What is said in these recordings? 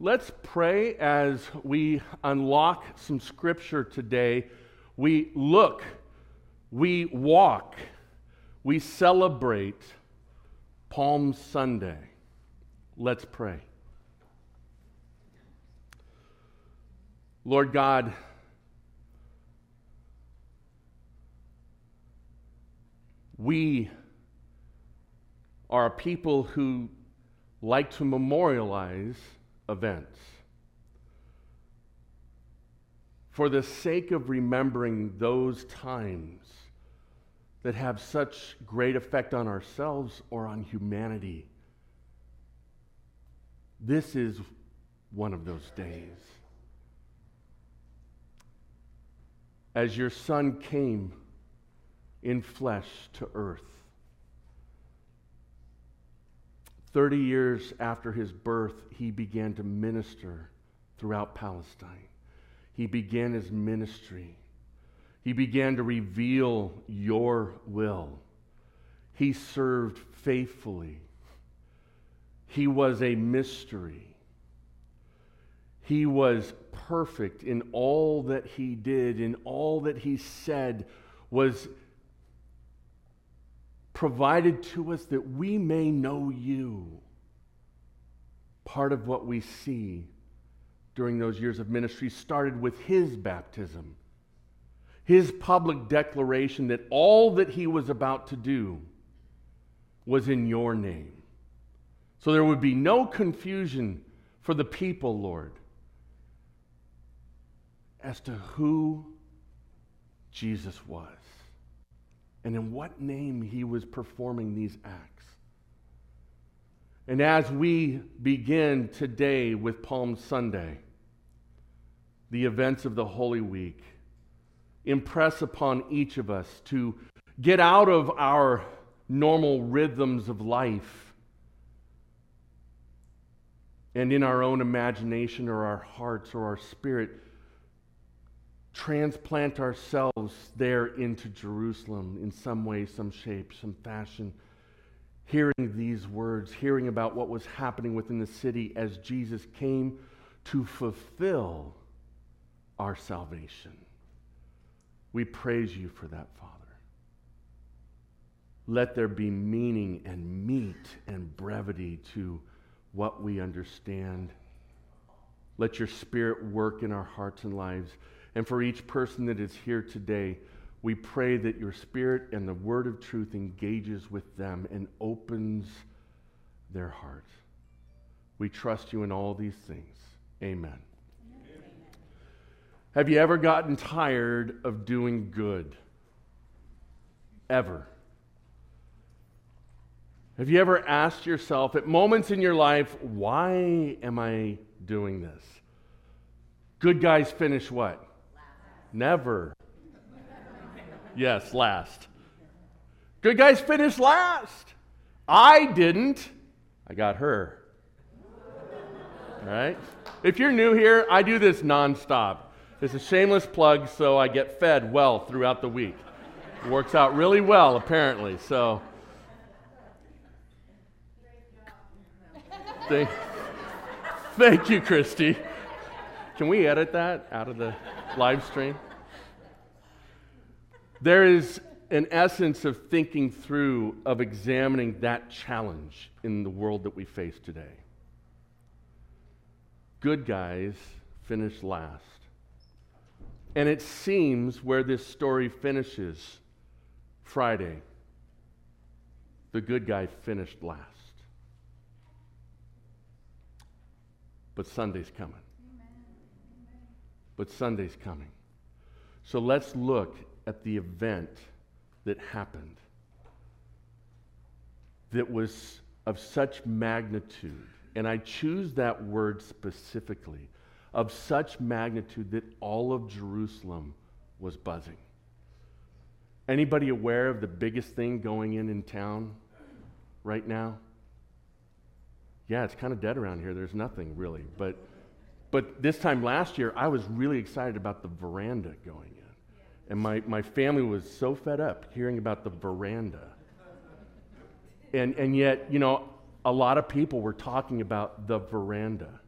Let's pray as we unlock some scripture today. We look, we walk, we celebrate Palm Sunday. Let's pray. Lord God, we are a people who like to memorialize events. For the sake of remembering those times that have such great effect on ourselves or on humanity, this is one of those days. As your son came in flesh to earth, 30 years after his birth, he began to minister throughout Palestine. He began his ministry. He began to reveal your will. He served faithfully. He was a mystery. He was perfect in all that he did, in all that he said was provided to us that we may know you. Part of what we see during those years of ministry started with his baptism, his public declaration that all that he was about to do was in your name. So there would be no confusion for the people, Lord, as to who Jesus was and in what name he was performing these acts. And as we begin today with Palm Sunday, the events of the Holy Week, impress upon each of us to get out of our normal rhythms of life and in our own imagination or our hearts or our spirit transplant ourselves there into Jerusalem in some way, some shape, some fashion, hearing these words, hearing about what was happening within the city as Jesus came to fulfill our salvation. We praise you for that, Father. Let there be meaning and meat and brevity to what we understand. Let your Spirit work in our hearts and lives. And for each person that is here today, we pray that your spirit and the word of truth engages with them and opens their hearts. We trust you in all these things. Amen. Amen. Have you ever gotten tired of doing good? Ever? Have you ever asked yourself at moments in your life, why am I doing this? Good guys finish what? Never. Yes, last. Good guys finished last. I didn't. I got her. All right? If you're new here, I do this nonstop. It's a shameless plug, so I get fed well throughout the week. It works out really well, apparently. So, thank, thank you, Christy. Can we edit that out of the live stream? There is an essence of thinking through, of examining that challenge in the world that we face today. Good guys finish last. And it seems where this story finishes Friday, the good guy finished last. But Sunday's coming but Sunday's coming. So let's look at the event that happened that was of such magnitude. And I choose that word specifically of such magnitude that all of Jerusalem was buzzing. Anybody aware of the biggest thing going in in town right now? Yeah, it's kind of dead around here. There's nothing really, but but this time last year, I was really excited about the veranda going in. And my, my family was so fed up hearing about the veranda. And, and yet, you know, a lot of people were talking about the veranda.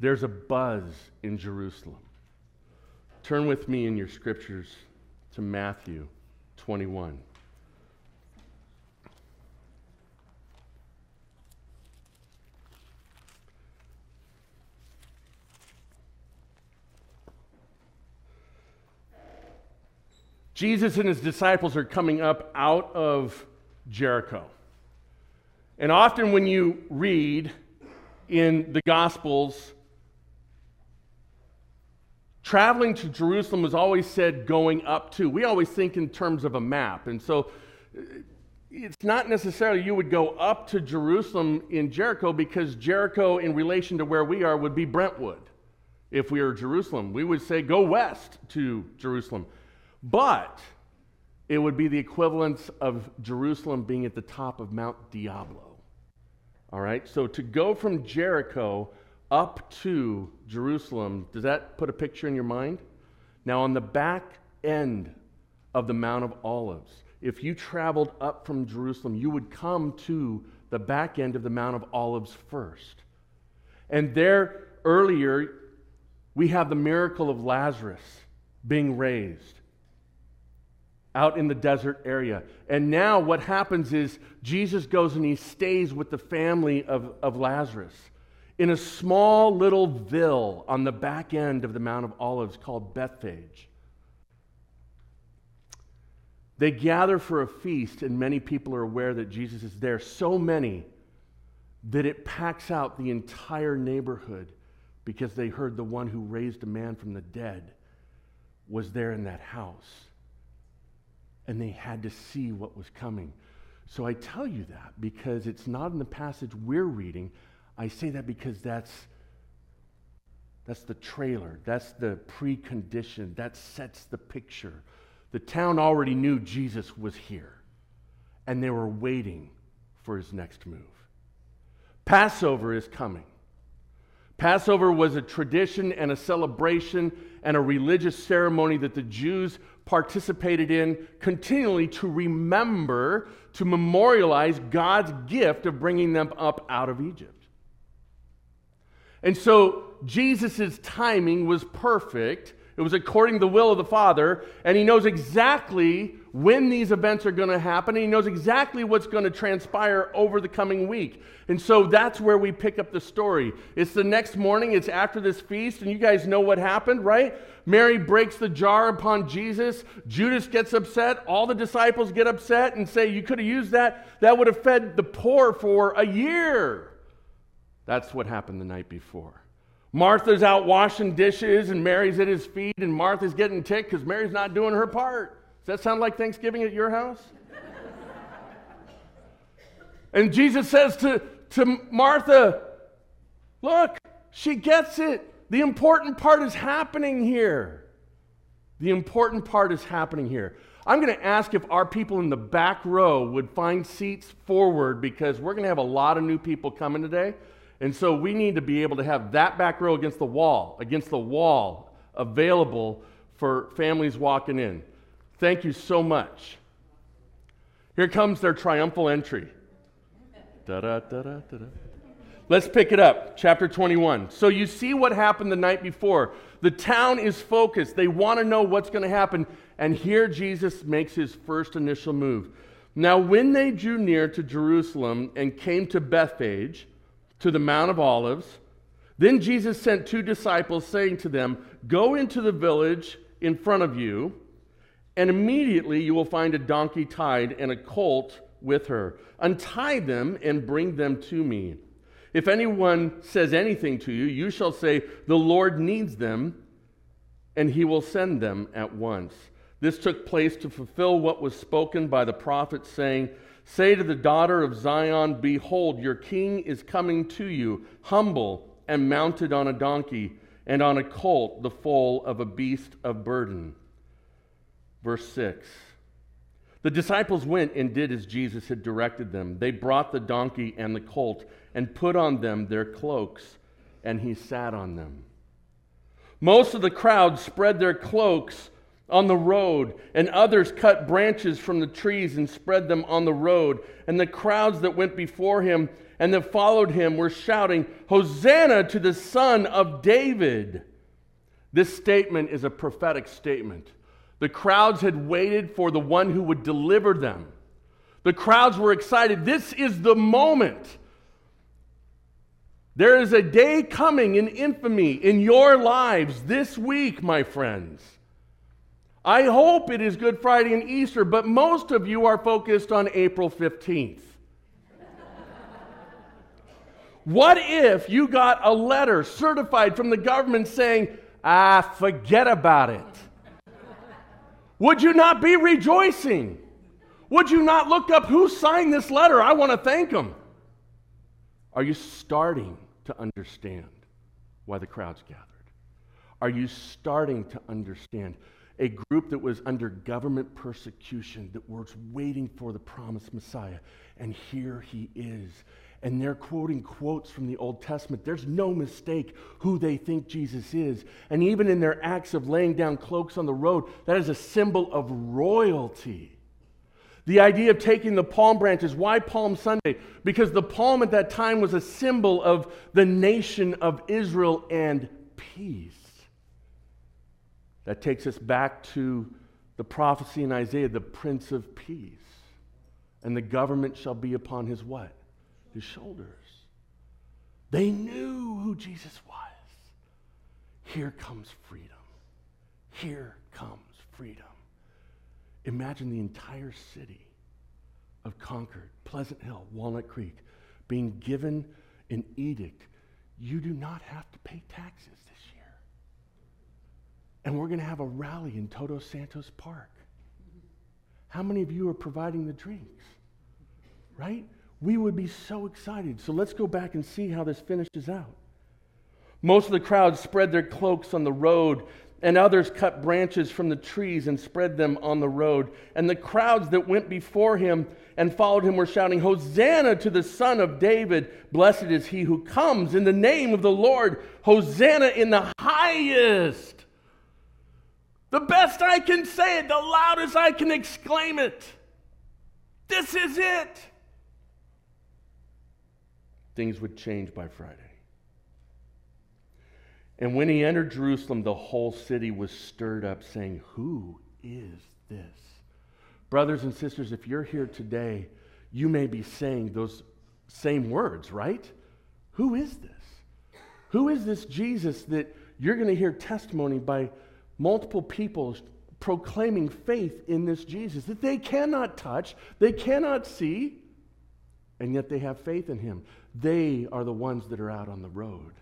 There's a buzz in Jerusalem. Turn with me in your scriptures to Matthew 21. Jesus and his disciples are coming up out of Jericho. And often when you read in the Gospels, traveling to Jerusalem was always said going up to. We always think in terms of a map. And so uh, it's not necessarily you would go up to Jerusalem in Jericho because Jericho, in relation to where we are, would be Brentwood. If we are Jerusalem, we would say go west to Jerusalem. But it would be the equivalence of Jerusalem being at the top of Mount Diablo. All right? So to go from Jericho up to Jerusalem, does that put a picture in your mind? Now, on the back end of the Mount of Olives, if you traveled up from Jerusalem, you would come to the back end of the Mount of Olives first. And there, earlier, we have the miracle of Lazarus being raised out in the desert area. And now what happens is Jesus goes and he stays with the family of, of Lazarus in a small little ville on the back end of the Mount of Olives called Bethphage. They gather for a feast, and many people are aware that Jesus is there. So many that it packs out the entire neighborhood because they heard the one who raised a man from the dead was there in that house and they had to see what was coming. So I tell you that because it's not in the passage we're reading. I say that because that's that's the trailer. That's the precondition. That sets the picture. The town already knew Jesus was here, and they were waiting for his next move. Passover is coming. Passover was a tradition and a celebration and a religious ceremony that the Jews participated in continually to remember, to memorialize God's gift of bringing them up out of Egypt. And so Jesus' timing was perfect. It was according to the will of the Father, and he knows exactly when these events are going to happen, and he knows exactly what's going to transpire over the coming week. And so that's where we pick up the story. It's the next morning, it's after this feast, and you guys know what happened, right? Mary breaks the jar upon Jesus. Judas gets upset. All the disciples get upset and say, You could have used that. That would have fed the poor for a year. That's what happened the night before. Martha's out washing dishes, and Mary's at his feet, and Martha's getting ticked because Mary's not doing her part. Does that sound like Thanksgiving at your house? and Jesus says to, to Martha, Look, she gets it. The important part is happening here. The important part is happening here. I'm going to ask if our people in the back row would find seats forward because we're going to have a lot of new people coming today. And so we need to be able to have that back row against the wall, against the wall, available for families walking in. Thank you so much. Here comes their triumphal entry. Da da da da da. Let's pick it up, chapter 21. So you see what happened the night before. The town is focused. They want to know what's going to happen. And here Jesus makes his first initial move. Now, when they drew near to Jerusalem and came to Bethphage, to the Mount of Olives, then Jesus sent two disciples, saying to them, Go into the village in front of you, and immediately you will find a donkey tied and a colt with her. Untie them and bring them to me. If anyone says anything to you, you shall say, The Lord needs them, and he will send them at once. This took place to fulfill what was spoken by the prophet, saying, Say to the daughter of Zion, Behold, your king is coming to you, humble and mounted on a donkey, and on a colt, the foal of a beast of burden. Verse 6. The disciples went and did as Jesus had directed them. They brought the donkey and the colt and put on them their cloaks, and he sat on them. Most of the crowd spread their cloaks on the road, and others cut branches from the trees and spread them on the road. And the crowds that went before him and that followed him were shouting, Hosanna to the Son of David. This statement is a prophetic statement. The crowds had waited for the one who would deliver them. The crowds were excited. This is the moment. There is a day coming in infamy in your lives this week, my friends. I hope it is Good Friday and Easter, but most of you are focused on April 15th. what if you got a letter certified from the government saying, ah, forget about it? Would you not be rejoicing? Would you not look up who signed this letter? I want to thank them. Are you starting to understand why the crowd's gathered? Are you starting to understand a group that was under government persecution, that was waiting for the promised Messiah? And here he is. And they're quoting quotes from the Old Testament. There's no mistake who they think Jesus is. And even in their acts of laying down cloaks on the road, that is a symbol of royalty. The idea of taking the palm branches. Why Palm Sunday? Because the palm at that time was a symbol of the nation of Israel and peace. That takes us back to the prophecy in Isaiah, the Prince of Peace. And the government shall be upon his what? His shoulders. They knew who Jesus was. Here comes freedom. Here comes freedom. Imagine the entire city of Concord, Pleasant Hill, Walnut Creek being given an edict. You do not have to pay taxes this year. And we're going to have a rally in Todos Santos Park. How many of you are providing the drinks? Right? We would be so excited. So let's go back and see how this finishes out. Most of the crowd spread their cloaks on the road and others cut branches from the trees and spread them on the road. And the crowds that went before him and followed him were shouting, Hosanna to the Son of David! Blessed is he who comes in the name of the Lord! Hosanna in the highest! The best I can say it, the loudest I can exclaim it. This is it. Things would change by Friday. And when he entered Jerusalem, the whole city was stirred up, saying, Who is this? Brothers and sisters, if you're here today, you may be saying those same words, right? Who is this? Who is this Jesus that you're going to hear testimony by multiple people proclaiming faith in this Jesus that they cannot touch, they cannot see, and yet they have faith in him? They are the ones that are out on the road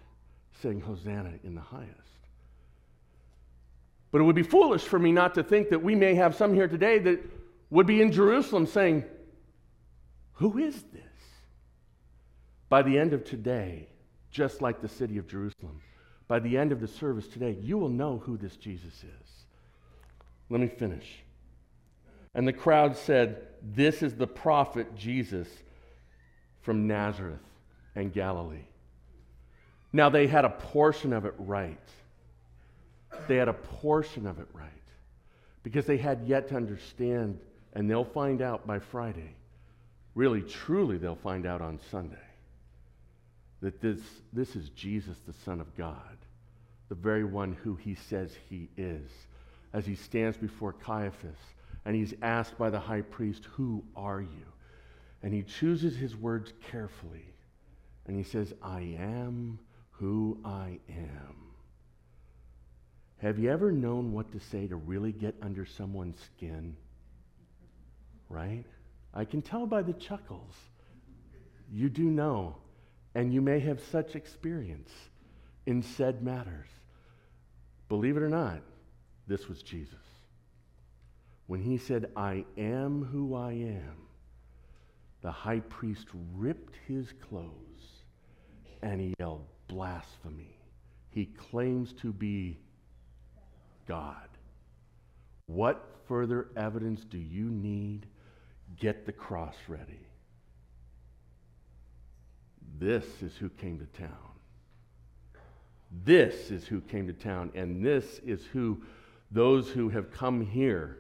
saying, Hosanna in the highest. But it would be foolish for me not to think that we may have some here today that would be in Jerusalem saying, Who is this? By the end of today, just like the city of Jerusalem, by the end of the service today, you will know who this Jesus is. Let me finish. And the crowd said, This is the prophet Jesus from Nazareth and Galilee. Now, they had a portion of it right. They had a portion of it right because they had yet to understand, and they'll find out by Friday. Really, truly, they'll find out on Sunday that this, this is Jesus, the Son of God, the very one who he says he is, as he stands before Caiaphas and he's asked by the high priest, Who are you? And he chooses his words carefully and he says, I am who I am. Have you ever known what to say to really get under someone's skin? Right? I can tell by the chuckles. You do know, and you may have such experience in said matters. Believe it or not, this was Jesus. When he said, I am who I am, the high priest ripped his clothes and he yelled, blasphemy. He claims to be God. What further evidence do you need? Get the cross ready. This is who came to town. This is who came to town, and this is who those who have come here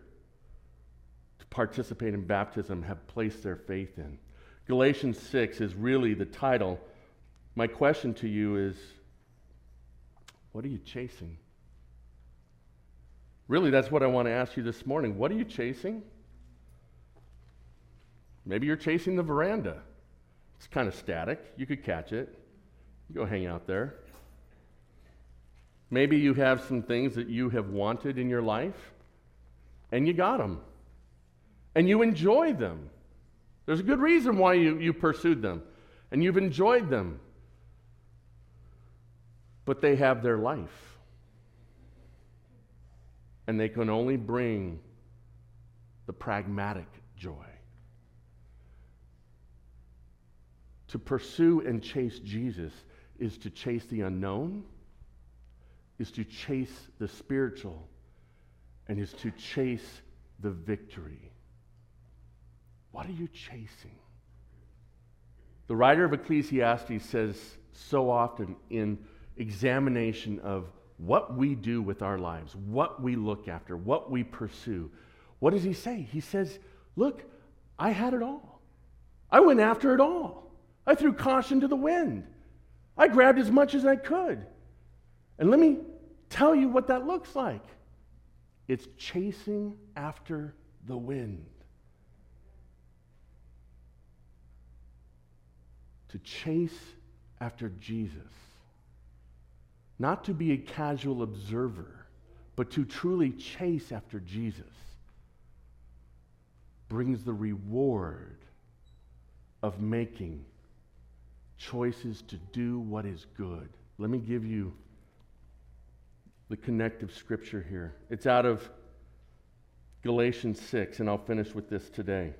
to participate in baptism have placed their faith in. Galatians 6 is really the title. My question to you is what are you chasing? Really, that's what I want to ask you this morning. What are you chasing? Maybe you're chasing the veranda. It's kind of static. You could catch it. Go hang out there. Maybe you have some things that you have wanted in your life and you got them. And you enjoy them. There's a good reason why you, you pursued them and you've enjoyed them. But they have their life and they can only bring the pragmatic joy. To pursue and chase Jesus is to chase the unknown, is to chase the spiritual, and is to chase the victory. What are you chasing? The writer of Ecclesiastes says so often in examination of what we do with our lives, what we look after, what we pursue. What does he say? He says, Look, I had it all. I went after it all. I threw caution to the wind. I grabbed as much as I could. And let me tell you what that looks like it's chasing after the wind. To chase after Jesus not to be a casual observer, but to truly chase after Jesus, brings the reward of making choices to do what is good. Let me give you the connective scripture here. It's out of Galatians 6, and I'll finish with this today.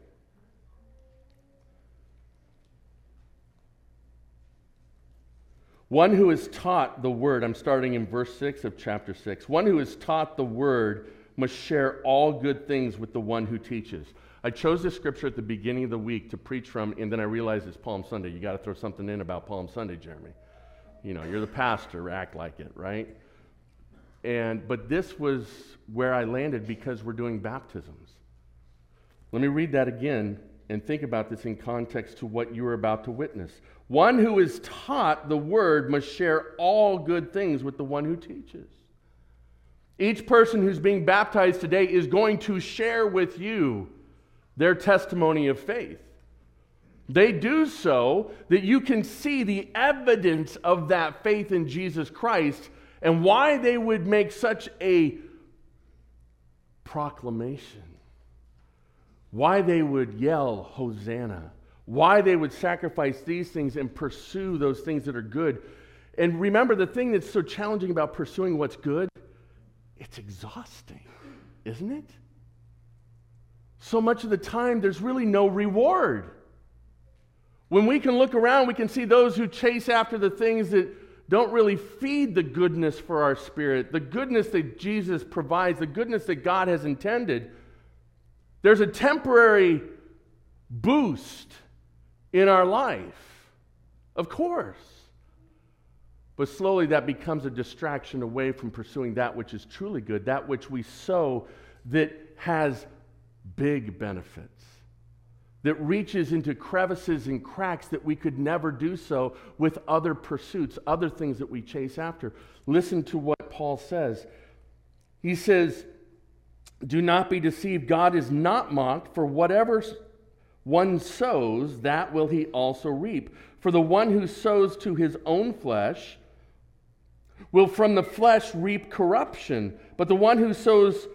One who is taught the word, I'm starting in verse 6 of chapter 6. One who is taught the word must share all good things with the one who teaches. I chose this scripture at the beginning of the week to preach from, and then I realized it's Palm Sunday. You got to throw something in about Palm Sunday, Jeremy. You know, you're the pastor, act like it, right? And but this was where I landed because we're doing baptisms. Let me read that again and think about this in context to what you are about to witness. One who is taught the word must share all good things with the one who teaches. Each person who's being baptized today is going to share with you their testimony of faith. They do so that you can see the evidence of that faith in Jesus Christ and why they would make such a proclamation why they would yell, Hosanna, why they would sacrifice these things and pursue those things that are good. And remember, the thing that's so challenging about pursuing what's good, it's exhausting, isn't it? So much of the time, there's really no reward. When we can look around, we can see those who chase after the things that don't really feed the goodness for our spirit, the goodness that Jesus provides, the goodness that God has intended. There's a temporary boost in our life, of course. But slowly that becomes a distraction away from pursuing that which is truly good, that which we sow that has big benefits, that reaches into crevices and cracks that we could never do so with other pursuits, other things that we chase after. Listen to what Paul says. He says, do not be deceived. God is not mocked, for whatever one sows, that will he also reap. For the one who sows to his own flesh will from the flesh reap corruption, but the one who sows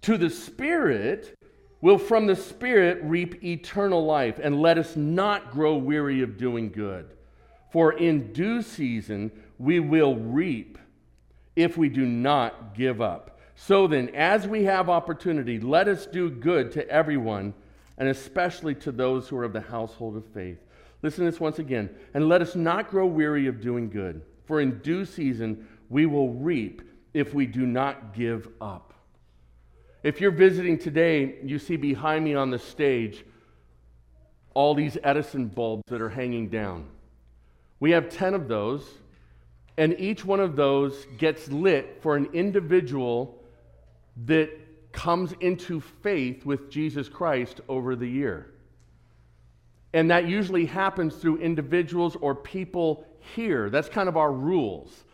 to the Spirit will from the Spirit reap eternal life. And let us not grow weary of doing good, for in due season we will reap if we do not give up. So then, as we have opportunity, let us do good to everyone, and especially to those who are of the household of faith. Listen to this once again. And let us not grow weary of doing good, for in due season we will reap if we do not give up. If you're visiting today, you see behind me on the stage all these Edison bulbs that are hanging down. We have 10 of those, and each one of those gets lit for an individual that comes into faith with Jesus Christ over the year. And that usually happens through individuals or people here. That's kind of our rules.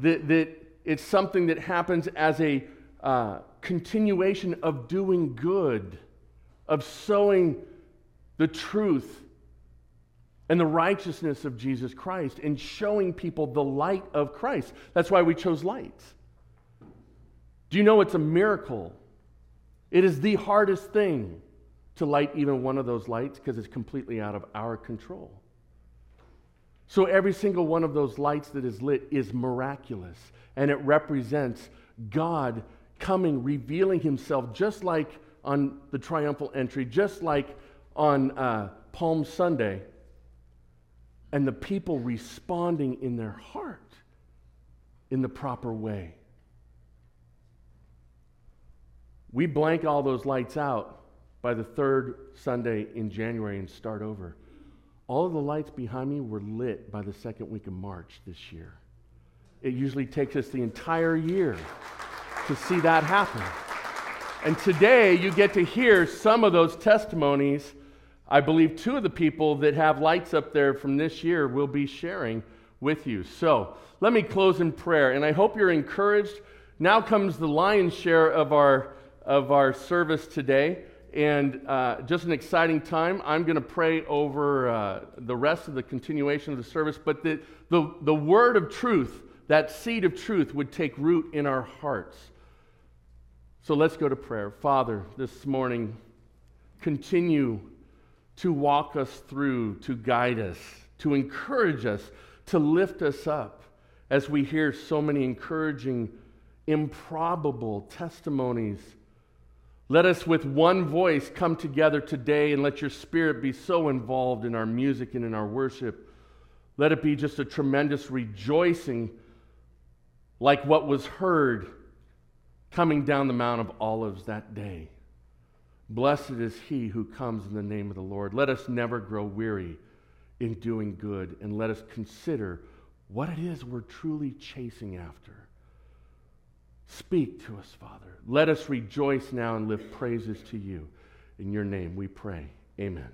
That, that it's something that happens as a uh, continuation of doing good, of sowing the truth and the righteousness of Jesus Christ and showing people the light of Christ. That's why we chose lights. You know it's a miracle? It is the hardest thing to light even one of those lights because it's completely out of our control. So every single one of those lights that is lit is miraculous and it represents God coming, revealing himself, just like on the triumphal entry, just like on uh, Palm Sunday, and the people responding in their heart in the proper way. We blank all those lights out by the third Sunday in January and start over. All of the lights behind me were lit by the second week of March this year. It usually takes us the entire year to see that happen. And today you get to hear some of those testimonies. I believe two of the people that have lights up there from this year will be sharing with you. So let me close in prayer, and I hope you're encouraged. Now comes the lion's share of our, of our service today, and uh, just an exciting time. I'm going to pray over uh, the rest of the continuation of the service, but the, the, the word of truth, that seed of truth, would take root in our hearts. So let's go to prayer. Father, this morning, continue to walk us through, to guide us, to encourage us, to lift us up as we hear so many encouraging, improbable testimonies. Let us, with one voice, come together today and let your spirit be so involved in our music and in our worship. Let it be just a tremendous rejoicing, like what was heard coming down the Mount of Olives that day. Blessed is he who comes in the name of the Lord. Let us never grow weary in doing good, and let us consider what it is we're truly chasing after. Speak to us, Father. Let us rejoice now and lift praises to you. In your name we pray. Amen.